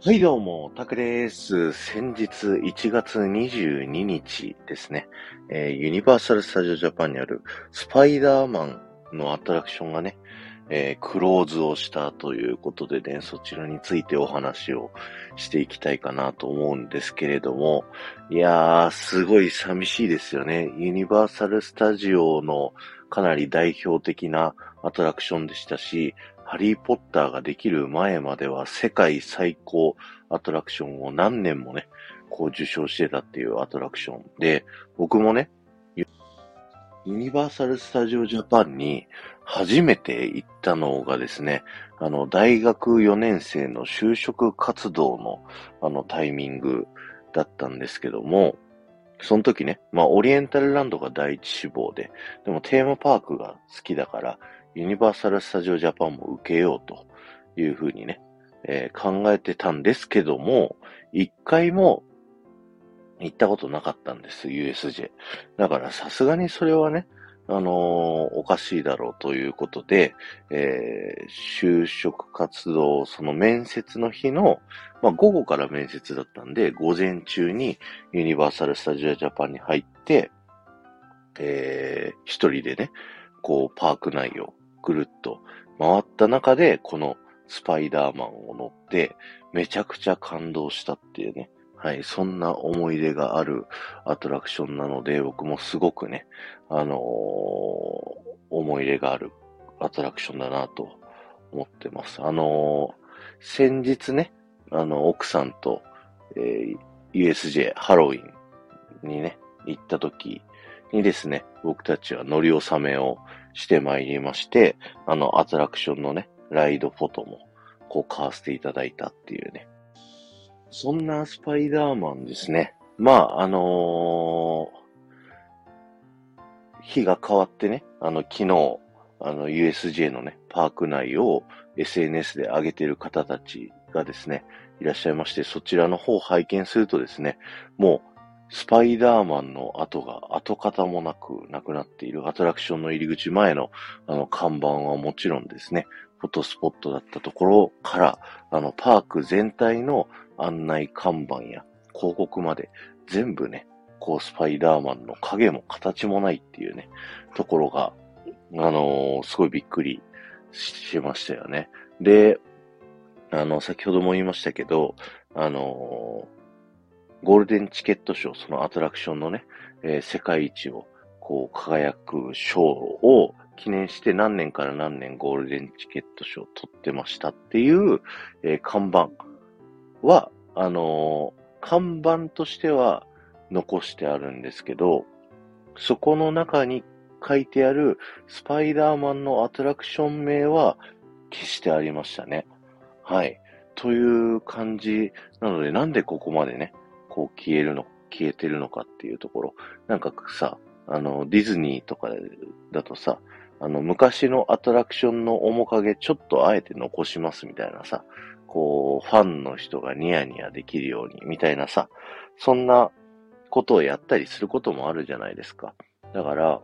はい、どうも、タクです。先日1月22日ですね、えーユニバーサル・スタジオ・ジャパンにあるスパイダーマンのアトラクションがね、えークローズをしたということでね、そちらについてお話をしていきたいかなと思うんですけれども、いやー、すごい寂しいですよね。ユニバーサル・スタジオのかなり代表的なアトラクションでしたし、ハリーポッターができる前までは世界最高アトラクションを何年もね、こう受賞してたっていうアトラクションで、僕もね、ユニバーサル・スタジオ・ジャパンに初めて行ったのがですね、あの、大学4年生の就職活動のあのタイミングだったんですけども、その時ね、まあ、オリエンタルランドが第一志望で、でもテーマパークが好きだから、ユニバーサル・スタジオ・ジャパンも受けようというふうにね、えー考えてたんですけども、一回も行ったことなかったんです、USJ。だからさすがにそれはね、あのーおかしいだろうということで、えー就職活動、その面接の日の、まあ午後から面接だったんで、午前中にユニバーサル・スタジオ・ジャパンに入って、えー一人でね、こう、パーク内をぐるっと回った中で、このスパイダーマンを乗って、めちゃくちゃ感動したっていうね。はい、そんな思い出があるアトラクションなので、僕もすごくね、あのー思い入れがあるアトラクションだなと思ってます。あのー先日ね、あの、奥さんと、えー USJ ハロウィンにね、行った時にですね、僕たちは乗り納めをしてまいりまして、あの、アトラクションのね、ライドフォトも、こう、買わせていただいたっていうね。そんなスパイダーマンですね。まあ、あのー日が変わってね、あの、昨日、あの、USJ のね、パーク内を SNS で上げてる方たちがですね、いらっしゃいまして、そちらの方を拝見するとですね、もう、スパイダーマンの跡が跡形もなくなくなっているアトラクションの入り口前のあの看板はもちろんですね、フォトスポットだったところから、あのパーク全体の案内看板や広告まで全部ね、こうスパイダーマンの影も形もないっていうね、ところが、あのーすごいびっくりしましたよね。で、あの、先ほども言いましたけど、あのーゴールデンチケット賞、そのアトラクションのね、えー世界一をこう輝く賞を記念して何年から何年ゴールデンチケット賞を取ってましたっていう、えー看板は、あのー看板としては残してあるんですけど、そこの中に書いてあるスパイダーマンのアトラクション名は消してありましたね。はい。という感じなので、なんでここまでね、こう消えるの、消えてるのかっていうところ。なんかさ、あの、ディズニーとかだとさ、あの、昔のアトラクションの面影ちょっとあえて残しますみたいなさ、こう、ファンの人がニヤニヤできるようにみたいなさ、そんなことをやったりすることもあるじゃないですか。だから、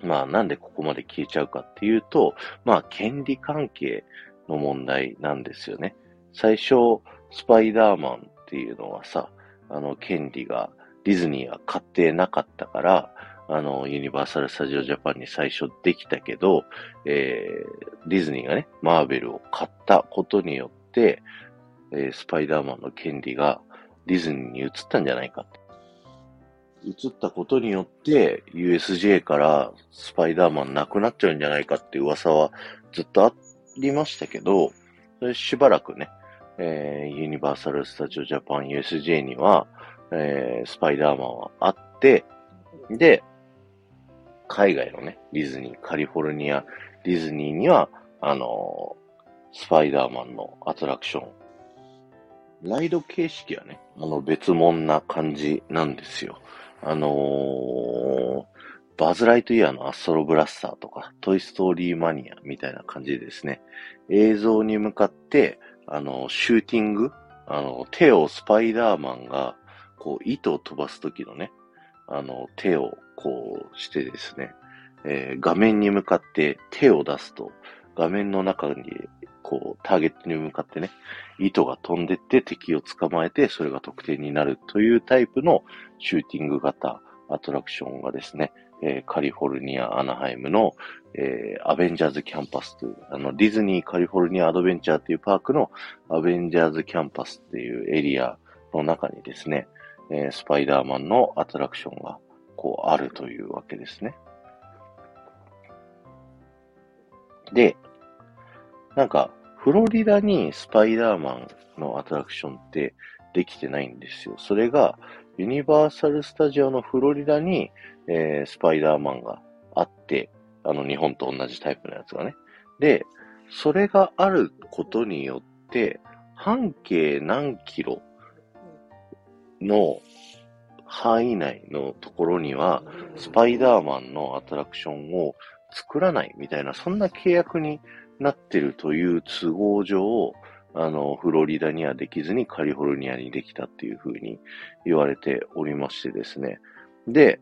まあなんでここまで消えちゃうかっていうと、まあ権利関係の問題なんですよね。最初、スパイダーマンっていうのはさ、あの権利がディズニーは買ってなかったから、あの、ユニバーサル・スタジオ・ジャパンに最初できたけど、えー、ディズニーがね、マーベルを買ったことによって、えースパイダーマンの権利がディズニーに移ったんじゃないかって。移ったことによって、USJ からスパイダーマンなくなっちゃうんじゃないかって噂はずっとありましたけど、それしばらくね、えーユニバーサル・スタジオ・ジャパン USJ には、えースパイダーマンはあって、で、海外のね、ディズニー、カリフォルニア、ディズニーには、あのースパイダーマンのアトラクション、ライド形式はね、あの別物な感じなんですよ。あのーバズ・ライトイヤーのアストロブラスターとか、トイ・ストーリー・マニアみたいな感じですね、映像に向かって、あの、シューティング、あの、手をスパイダーマンが、こう、糸を飛ばすときのね、あの、手をこうしてですね、えー画面に向かって手を出すと、画面の中にこう、ターゲットに向かってね、糸が飛んでって敵を捕まえて、それが得点になるというタイプのシューティング型アトラクションがですね、えー、カリフォルニア・アナハイムの、えー、アベンジャーズキャンパスという、あの、ディズニー・カリフォルニア・アドベンチャーっていうパークのアベンジャーズキャンパスっていうエリアの中にですね、えー、スパイダーマンのアトラクションが、こう、あるというわけですね。で、なんか、フロリダにスパイダーマンのアトラクションってできてないんですよ。それが、ユニバーサル・スタジオのフロリダに、えー、スパイダーマンがあって、あの、日本と同じタイプのやつがね。で、それがあることによって、半径何キロの範囲内のところには、スパイダーマンのアトラクションを作らないみたいな、そんな契約になってるという都合上、あの、フロリダにはできずにカリフォルニアにできたっていうふうに言われておりましてですね。で、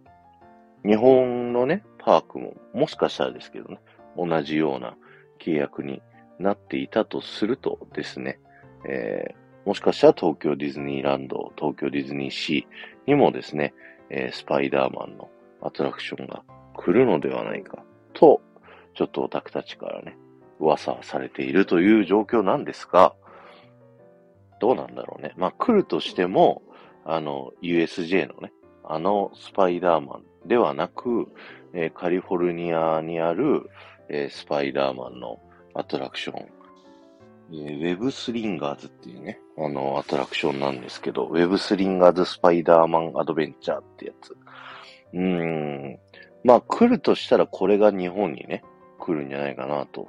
日本のね、パークも、もしかしたらですけどね、同じような契約になっていたとするとですね、えー、もしかしたら東京ディズニーランド、東京ディズニーシーにもですね、えー、スパイダーマンのアトラクションが来るのではないかと、ちょっとオタクたちからね、噂されているという状況なんですが、どうなんだろうね。まあ、来るとしても、あの、USJ のね、あのスパイダーマンではなく、えー、カリフォルニアにある、えー、スパイダーマンのアトラクション、えー、ウェブスリンガーズっていうね、あの、アトラクションなんですけど、ウェブスリンガーズスパイダーマンアドベンチャーってやつ。うーん。まあ、来るとしたらこれが日本にね、来るんじゃないかなと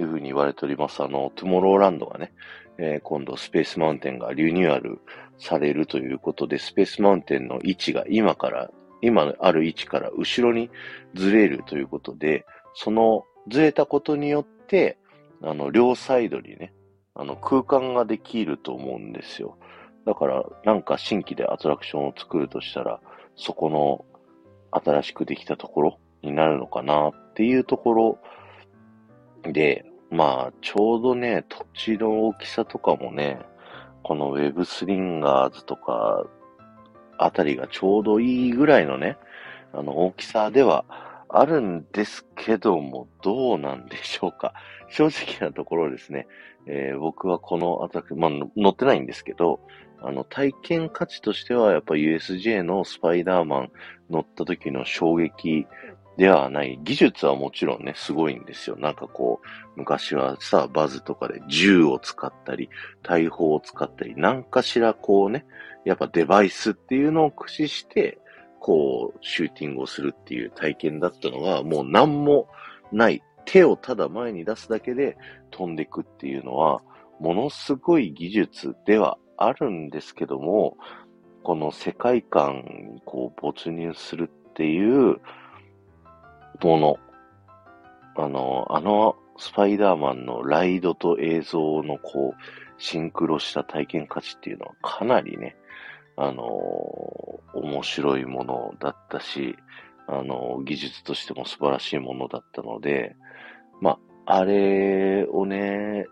いうふうに言われております。あの、トゥモローランドがね、えー、今度スペースマウンテンがリニューアルされるということで、スペースマウンテンの位置が今から、今ある位置から後ろにずれるということで、そのずれたことによって、あの、両サイドにね、あの、空間ができると思うんですよ。だから、なんか新規でアトラクションを作るとしたら、そこの新しくできたところになるのかなっていうところで、まあ、ちょうどね、土地の大きさとかもね、このウェブスリンガーズとか、あたりがちょうどいいぐらいのね、あの、大きさではあるんですけども、どうなんでしょうか。正直なところですね、えー、僕はこのアトラク、まあ、乗ってないんですけど、あの、体験価値としては、やっぱ USJ のスパイダーマン乗った時の衝撃ではない。技術はもちろんね、すごいんですよ。なんかこう、昔はさ、バズとかで銃を使ったり、大砲を使ったり、何かしらこうね、やっぱデバイスっていうのを駆使して、こう、シューティングをするっていう体験だったのが、もう何もない。手をただ前に出すだけで飛んでいくっていうのは、ものすごい技術ではあるんですけども、この世界観にこう没入するっていうもの。あの、あのスパイダーマンのライドと映像のこう、シンクロした体験価値っていうのはかなりね、あの面白いものだったし、あの技術としても素晴らしいものだったので、まあ、あれをね、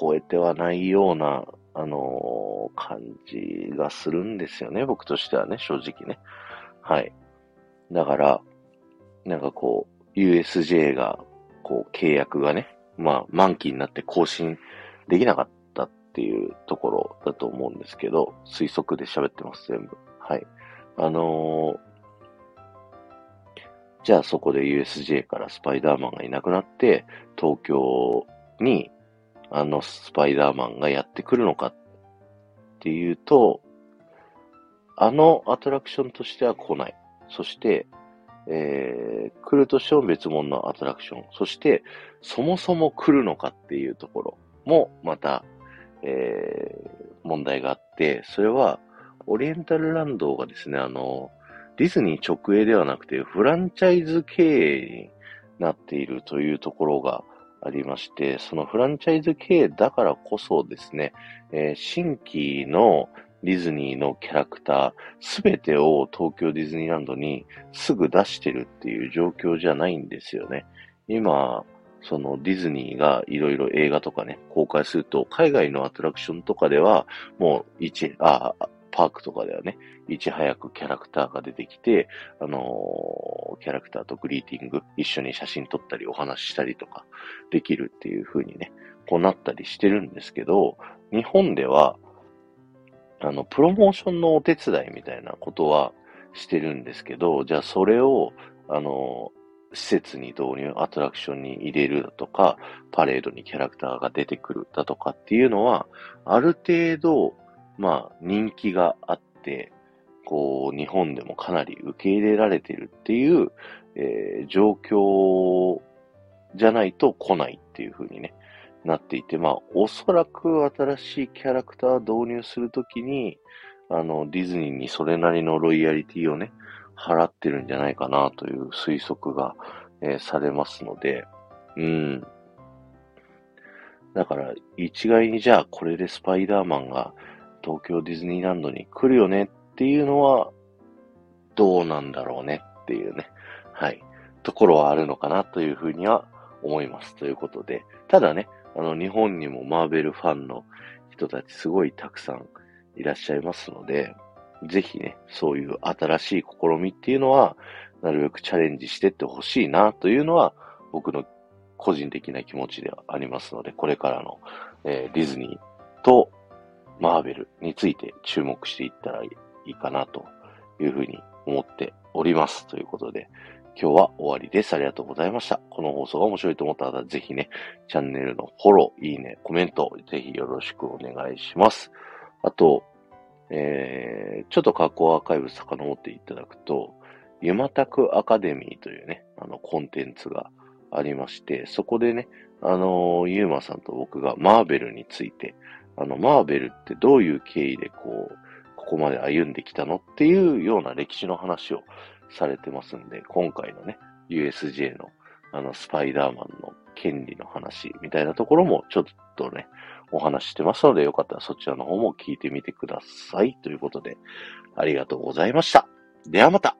超えてはないような、あの感じがするんですよね、僕としてはね、正直ね。はい。だから、なんかこう、USJ が、こう、契約がね、まあ、満期になって更新できなかったっていうところだと思うんですけど、推測で喋ってます、全部。はい。あのー、じゃあそこで USJ からスパイダーマンがいなくなって、東京にあのスパイダーマンがやってくるのかっていうと、あのアトラクションとしては来ない。そして、えー、来るとしても別物のアトラクション。そして、そもそも来るのかっていうところも、また、えー、問題があって、それは、オリエンタルランドがですね、あの、ディズニー直営ではなくて、フランチャイズ経営になっているというところがありまして、そのフランチャイズ経営だからこそですね、えー、新規のディズニーのキャラクター、すべてを東京ディズニーランドにすぐ出してるっていう状況じゃないんですよね。今、そのディズニーがいろいろ映画とかね、公開すると、海外のアトラクションとかでは、もう、一、あ、パークとかではね、いち早くキャラクターが出てきて、あのー、キャラクターとグリーティング、一緒に写真撮ったりお話ししたりとかできるっていう風にね、こうなったりしてるんですけど、日本では、あの、プロモーションのお手伝いみたいなことはしてるんですけど、じゃあそれを、あの、施設に導入、アトラクションに入れるだとか、パレードにキャラクターが出てくるだとかっていうのは、ある程度、まあ、人気があって、こう、日本でもかなり受け入れられてるっていう、えー、状況じゃないと来ないっていう風にね、なっていて、まあ、おそらく新しいキャラクター導入するときに、あの、ディズニーにそれなりのロイヤリティをね、払ってるんじゃないかなという推測が、えー、されますので、うん。だから、一概にじゃあこれでスパイダーマンが東京ディズニーランドに来るよねっていうのは、どうなんだろうねっていうね、はい、ところはあるのかなというふうには思います。ということで、ただね、あの、日本にもマーベルファンの人たちすごいたくさんいらっしゃいますので、ぜひね、そういう新しい試みっていうのは、なるべくチャレンジしてってほしいなというのは、僕の個人的な気持ちではありますので、これからの、えー、ディズニーとマーベルについて注目していったらいいかなというふうに思っております。ということで、今日は終わりです。ありがとうございました。この放送が面白いと思った方は、ぜひね、チャンネルのフォロー、いいね、コメント、ぜひよろしくお願いします。あと、えー、ちょっと過去アーカイブ遡っていただくと、ユマタクアカデミーというね、あの、コンテンツがありまして、そこでね、あのー、ユーマさんと僕がマーベルについて、あの、マーベルってどういう経緯でこう、ここまで歩んできたのっていうような歴史の話をされてますんで、今回のね、USJ のあの、スパイダーマンの権利の話みたいなところもちょっとね、お話してますので、よかったらそちらの方も聞いてみてください。ということで、ありがとうございました。ではまた